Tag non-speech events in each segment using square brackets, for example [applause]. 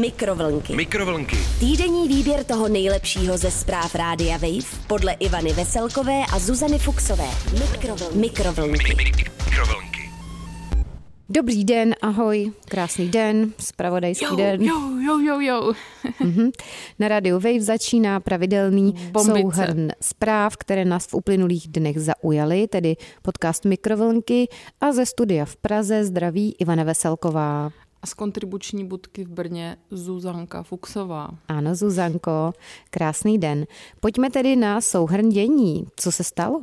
Mikrovlnky. Mikrovlnky. Týdenní výběr toho nejlepšího ze zpráv Rádia Wave podle Ivany Veselkové a Zuzany Fuxové. Mikrovlnky. Mikrovlnky. Mikrovlnky. Dobrý den, ahoj, krásný den, spravodajský Jo, den. jo, jo, jo, jo. Mhm. Na rádiu Wave začíná pravidelný Bombice. souhrn zpráv, které nás v uplynulých dnech zaujaly, tedy podcast Mikrovlnky a ze studia v Praze zdraví Ivana Veselková. A z kontribuční budky v Brně Zuzanka Fuxová. Ano, Zuzanko, krásný den. Pojďme tedy na souhrn dění. Co se stalo?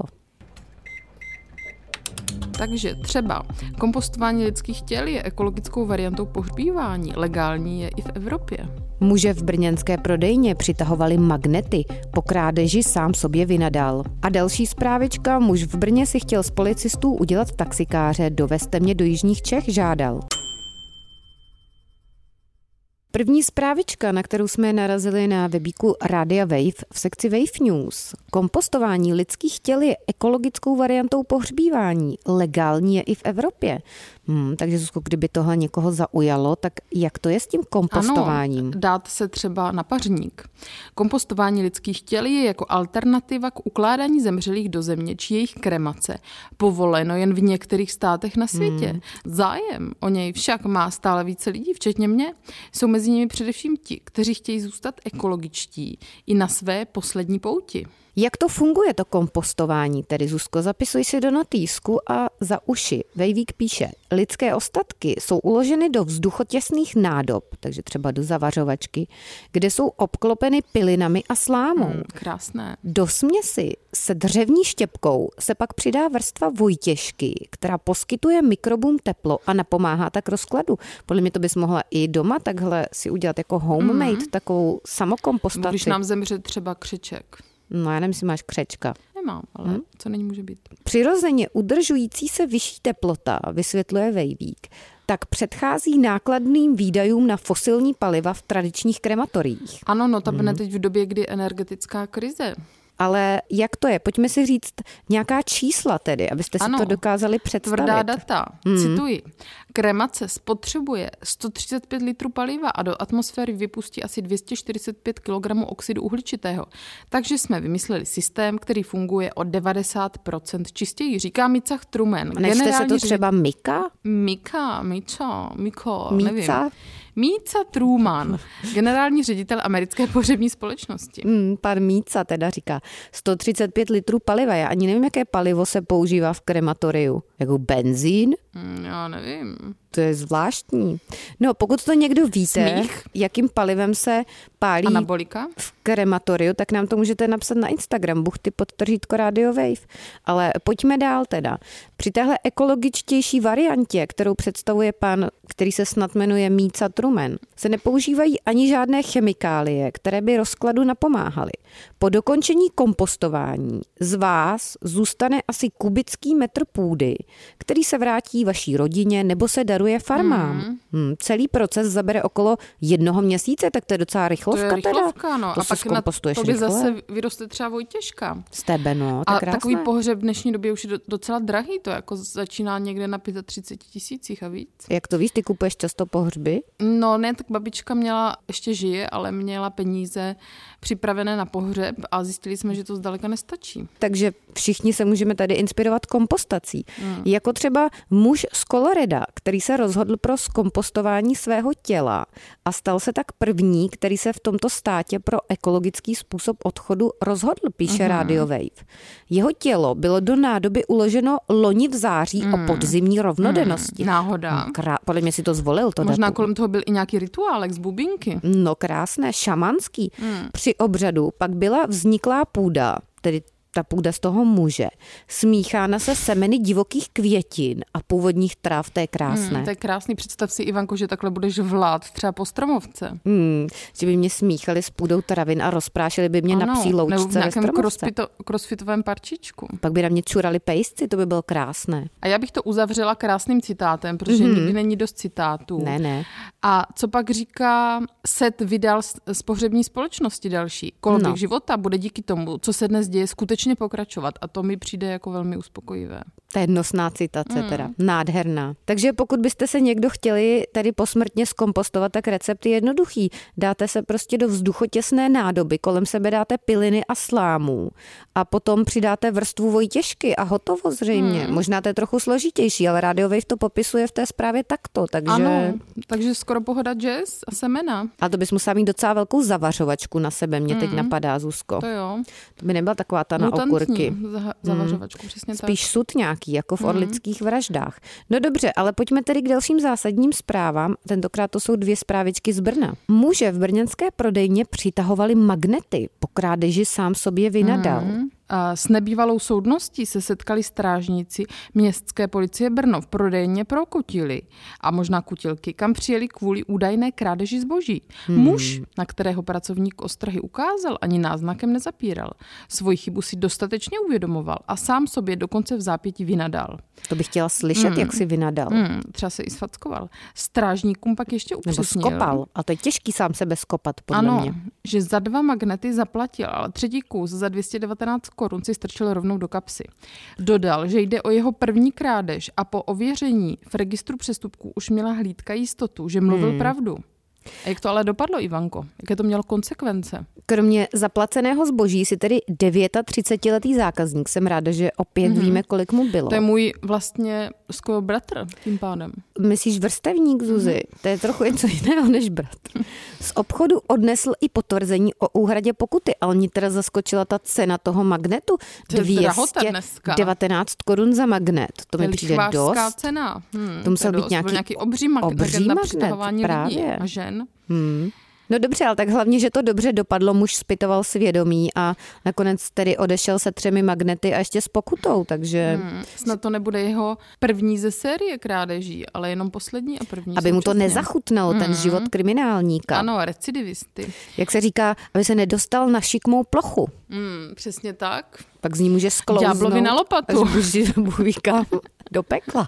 Takže třeba kompostování lidských těl je ekologickou variantou pohřbívání. Legální je i v Evropě. Muže v brněnské prodejně přitahovali magnety, po krádeži sám sobě vynadal. A další zprávička, muž v Brně si chtěl z policistů udělat taxikáře, dovezte mě do Jižních Čech žádal. První zprávička, na kterou jsme narazili na webíku Radia Wave v sekci Wave News. Kompostování lidských těl je ekologickou variantou pohřbívání. Legální je i v Evropě. Hmm, takže Zuzko, kdyby tohle někoho zaujalo, tak jak to je s tím kompostováním? Ano, dát se třeba na pařník. Kompostování lidských těl je jako alternativa k ukládání zemřelých do země či jejich kremace. Povoleno jen v některých státech na světě. Hmm. Zájem o něj však má stále více lidí, včetně mě. Jsou mezi nimi především ti, kteří chtějí zůstat ekologičtí i na své poslední pouti. Jak to funguje, to kompostování? Tedy Zuzko, zapisuj si do notýsku a za uši. Vejvík píše, lidské ostatky jsou uloženy do vzduchotěsných nádob, takže třeba do zavařovačky, kde jsou obklopeny pilinami a slámou. Hmm, krásné. Do směsi se dřevní štěpkou se pak přidá vrstva vojtěžky, která poskytuje mikrobům teplo a napomáhá tak rozkladu. Podle mě to bys mohla i doma takhle si udělat jako homemade, mm. takovou samokompostaci. Když nám zemře třeba křeček. No já nevím, jestli máš křečka. Nemám, ale hmm? co není může být. Přirozeně udržující se vyšší teplota, vysvětluje Vejvík, tak předchází nákladným výdajům na fosilní paliva v tradičních krematoriích. Ano, notabene hmm. teď v době, kdy energetická krize. Ale jak to je? Pojďme si říct nějaká čísla tedy, abyste si Ano, to dokázali představit. Tvrdá data. Hmm. Cituji. Kremace spotřebuje 135 litrů paliva a do atmosféry vypustí asi 245 kg oxidu uhličitého. Takže jsme vymysleli systém, který funguje o 90% čistěji, říká Micach Truman. Nechte se to třeba Mika? Mika, Miča, Miko, Míca? nevím. Míca Truman, generální ředitel americké pohřební společnosti. Hmm, pan Míca teda říká 135 litrů paliva. Já ani nevím, jaké palivo se používá v krematoriu. Jako benzín? Hmm, Já nevím. To je zvláštní. No, pokud to někdo víte, Smích? jakým palivem se pálí Anabolika? v krematoriu, tak nám to můžete napsat na Instagram, buchty podtržítko Radio Wave. Ale pojďme dál teda. Při téhle ekologičtější variantě, kterou představuje pan, který se snad jmenuje Míca Truman, se nepoužívají ani žádné chemikálie, které by rozkladu napomáhaly. Po dokončení kompostování z vás zůstane asi kubický metr půdy, který se vrátí vaší rodině nebo se daruje farmám. Mhm. Hmm, celý proces zabere okolo jednoho měsíce, tak to je docela To rychlovka, je rychlovka, teda. no. To a pak na to by rychle. zase vyroste třeba Vojtěžka. Z tebe, no, to A krásné. takový pohřeb v dnešní době už je do- docela drahý, to jako začíná někde na 35 tisících a víc. Jak to víš, ty kupuješ často pohřby? No ne, tak babička měla, ještě žije, ale měla peníze připravené na pohřeb a zjistili jsme, že to zdaleka nestačí. Takže všichni se můžeme tady inspirovat kompostací. Hmm. Jako třeba muž z Coloreda, který se rozhodl pro skompostování svého těla a stal se tak první, který se v tomto státě pro ekologický způsob odchodu rozhodl, píše hmm. Radio Wave. Jeho tělo bylo do nádoby uloženo loni v září hmm. o podzimní rovnodennosti. Náhoda. Krá- podle mě si to zvolil to Možná datum. kolem toho byl i nějaký rituálek z bubínky. No krásné, šamanský. Hmm. Při obřadu pak byla vzniklá půda, tedy ta půda z toho muže, smíchána se semeny divokých květin a původních tráv, to je krásné. Hmm, to je krásný. Představ si, Ivanko, že takhle budeš vlád třeba po stromovce. Hmm, že by mě smíchali s půdou travin a rozprášili by mě na psí nebo v nějakém crossfito, crossfitovém parčičku. Pak by na mě čurali pejsci, to by bylo krásné. A já bych to uzavřela krásným citátem, protože mm-hmm. nikdy není dost citátů. Ne, ne. A co pak říká Set vydal z, pohřební společnosti další? Koloběh no. života bude díky tomu, co se dnes děje, skutečně skutečně pokračovat a to mi přijde jako velmi uspokojivé. To je nosná citace mm. teda, nádherná. Takže pokud byste se někdo chtěli tady posmrtně zkompostovat, tak recept je jednoduchý. Dáte se prostě do vzduchotěsné nádoby, kolem sebe dáte piliny a slámů a potom přidáte vrstvu vojtěžky a hotovo zřejmě. Mm. Možná to je trochu složitější, ale Radio Wave to popisuje v té zprávě takto, takže... Ano, takže skoro pohoda jazz a semena. A to bys musela mít docela velkou zavařovačku na sebe, mě mm. teď napadá, Zuzko. To jo. To by nebyla taková ta na okurky. zavařovačku, mm. přesně Spíš tak. sud nějaký jako v mhm. orlických vraždách. No dobře, ale pojďme tedy k dalším zásadním zprávám. Tentokrát to jsou dvě zprávičky z Brna. Muže v brněnské prodejně přitahovali magnety. Po krádeži sám sobě vynadal. Mm. S nebývalou soudností se setkali strážníci městské policie Brno v prodejně pro kutily a možná kutilky, kam přijeli kvůli údajné krádeži zboží. Hmm. Muž, na kterého pracovník ostrahy ukázal, ani náznakem nezapíral. Svoji chybu si dostatečně uvědomoval a sám sobě dokonce v zápětí vynadal. To bych chtěla slyšet, hmm. jak si vynadal. Hmm. Třeba se i sfackoval. Strážníkům pak ještě upřesnil. Nebo skopal. A to je těžký sám sebe skopat, podle ano, mě. že za dva magnety zaplatil, ale třetí kus za 219 korun si strčil rovnou do kapsy. Dodal, že jde o jeho první krádež a po ověření v registru přestupků už měla hlídka jistotu, že mluvil hmm. pravdu. A jak to ale dopadlo, Ivanko? Jaké to mělo konsekvence? Kromě zaplaceného zboží si tedy 39-letý zákazník, jsem ráda, že opět mm-hmm. víme, kolik mu bylo. To je můj vlastně skoro bratr tím pádem. Myslíš vrstevník, Zuzi? Mm-hmm. To je trochu něco jiného než bratr. [laughs] Z obchodu odnesl i potvrzení o úhradě pokuty, ale mě teda zaskočila ta cena toho magnetu. To 219 korun za magnet. To, to mi přijde dost. cena. Hmm, to musel to být nějaký, nějaký obří magnet, obří magnet, právě. lidí a žen. Hmm. No dobře, ale tak hlavně, že to dobře dopadlo, muž zpytoval svědomí a nakonec tedy odešel se třemi magnety a ještě s pokutou, takže... Hmm, snad to nebude jeho první ze série krádeží, ale jenom poslední a první Aby současně. mu to nezachutnalo, hmm. ten život kriminálníka. Ano, recidivisty. Jak se říká, aby se nedostal na šikmou plochu. Hmm, přesně tak. Pak z ní může sklouznout. Ďáblovi na lopatu. Až Bůh do pekla.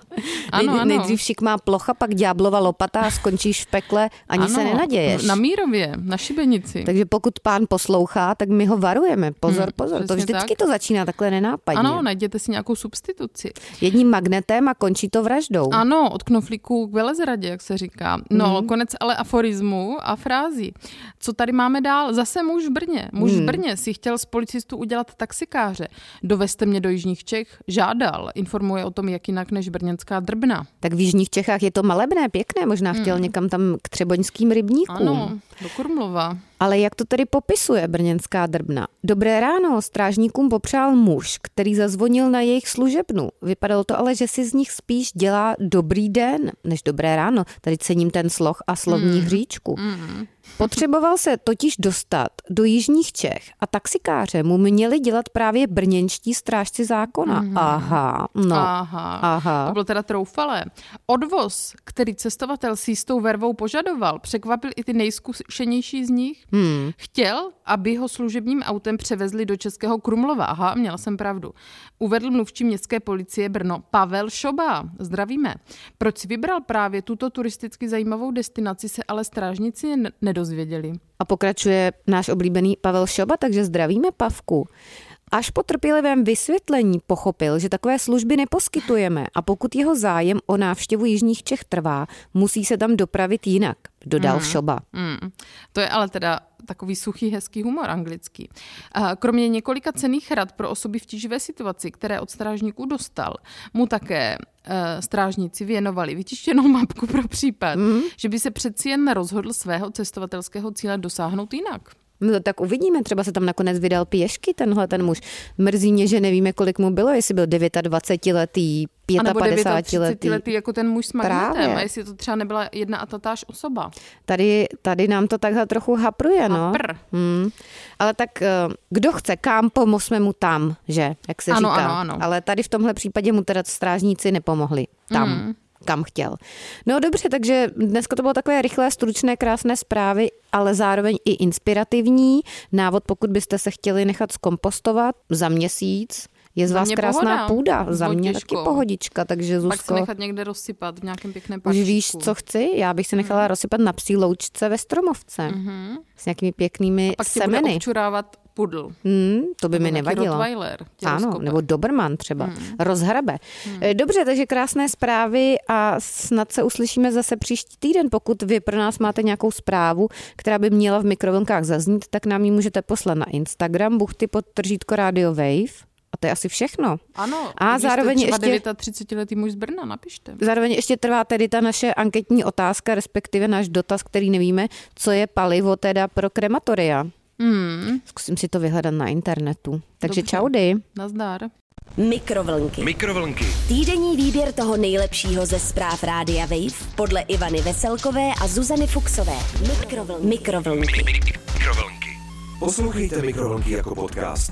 Ano, ano. Nejdřív šikmá plocha, pak ďáblova lopata a skončíš v pekle, ani ano, se nenaděješ. Na Mírově, na Šibenici. Takže pokud pán poslouchá, tak my ho varujeme. Pozor, hmm, pozor, to vždycky tak. to začíná takhle nenápadně. Ano, najděte si nějakou substituci. Jedním magnetem a končí to vraždou. Ano, od knoflíku k velezradě, jak se říká. No, hmm. konec ale aforismu a frází. Co tady máme dál? Zase muž v Brně. Muž hmm. v Brně si chtěl z policistů udělat taxikáře. Dovezte mě do Jižních Čech. Žádal. Informuje o tom, jaký jinak než brněnská drbna. Tak v Jižních Čechách je to malebné, pěkné, možná chtěl hmm. někam tam k třeboňským rybníkům. Ano, do Kurmlova. Ale jak to tedy popisuje brněnská drbna? Dobré ráno, strážníkům popřál muž, který zazvonil na jejich služebnu. Vypadalo to ale, že si z nich spíš dělá dobrý den, než dobré ráno. Tady cením ten sloh a slovní mm. hříčku. Mm. Potřeboval se totiž dostat do jižních Čech a taxikáře mu měli dělat právě brněnští strážci zákona. Mm. Aha, no. Aha, aha. To bylo teda troufalé. Odvoz, který cestovatel s jistou vervou požadoval, překvapil i ty nejzkušenější z nich. Hmm. Chtěl, aby ho služebním autem převezli do Českého Krumlova. Aha, měla jsem pravdu. Uvedl mluvčí městské policie Brno Pavel Šoba. Zdravíme. Proč si vybral právě tuto turisticky zajímavou destinaci, se ale strážníci nedozvěděli. A pokračuje náš oblíbený Pavel Šoba, takže zdravíme Pavku. Až po trpělivém vysvětlení pochopil, že takové služby neposkytujeme a pokud jeho zájem o návštěvu Jižních Čech trvá, musí se tam dopravit jinak, dodal mm. Šoba. Mm. To je ale teda takový suchý, hezký humor anglický. Kromě několika cených rad pro osoby v tíživé situaci, které od strážníků dostal, mu také strážníci věnovali vytištěnou mapku pro případ, mm. že by se přeci jen rozhodl svého cestovatelského cíle dosáhnout jinak. No tak uvidíme, třeba se tam nakonec vydal pěšky tenhle ten muž. Mrzí mě, že nevíme, kolik mu bylo, jestli byl 29 letý, 55 letý. letý jako ten muž s magnetem, Právě. a jestli to třeba nebyla jedna a tatáž osoba. Tady, tady nám to takhle trochu hapruje, no. Hapr. Hmm. Ale tak eh, kdo chce kam, pomozme mu tam, že, jak se ano, říká. Ano, ano. Ale tady v tomhle případě mu teda strážníci nepomohli. Tam. Hmm kam chtěl. No dobře, takže dneska to bylo takové rychlé, stručné, krásné zprávy, ale zároveň i inspirativní. Návod, pokud byste se chtěli nechat zkompostovat za měsíc, Je z vás krásná pohoda. půda, za mě taky pohodička, takže Pak se Zuzko, nechat někde rozsypat v nějakém pěkném už parčíku. víš, co chci? Já bych se nechala rozsypat na psí loučce ve stromovce Mhm. s nějakými pěknými Pak ti bude semeny. občurávat pudl. Hmm, to by mi Nebo nějaký nevadilo. Ano, rozkope. nebo Doberman třeba. Hmm. Rozhrabe. Eh, Dobře, takže krásné zprávy a snad se uslyšíme zase příští týden. Pokud vy pro nás máte nějakou zprávu, která by měla v mikrovlnkách zaznít, tak nám ji můžete poslat na Instagram buchty pod tržítko Radio Wave. To je asi všechno. Ano, A když jste zároveň třeba ještě- 39-letý muž z Brna, napište. Zároveň ještě trvá tedy ta naše anketní otázka, respektive náš dotaz, který nevíme, co je palivo teda pro krematoria. Hmm, Zkusím si to vyhledat na internetu. Takže Dobře. čaudy. nazdar. Mikrovlnky. Mikrovlnky. Týdenní výběr toho nejlepšího ze zpráv Rádia Wave podle Ivany Veselkové a Zuzany Fuxové. Mikrovlnky. Mikrovlnky. Mikrovlnky. Poslouchejte Mikrovlnky jako podcast.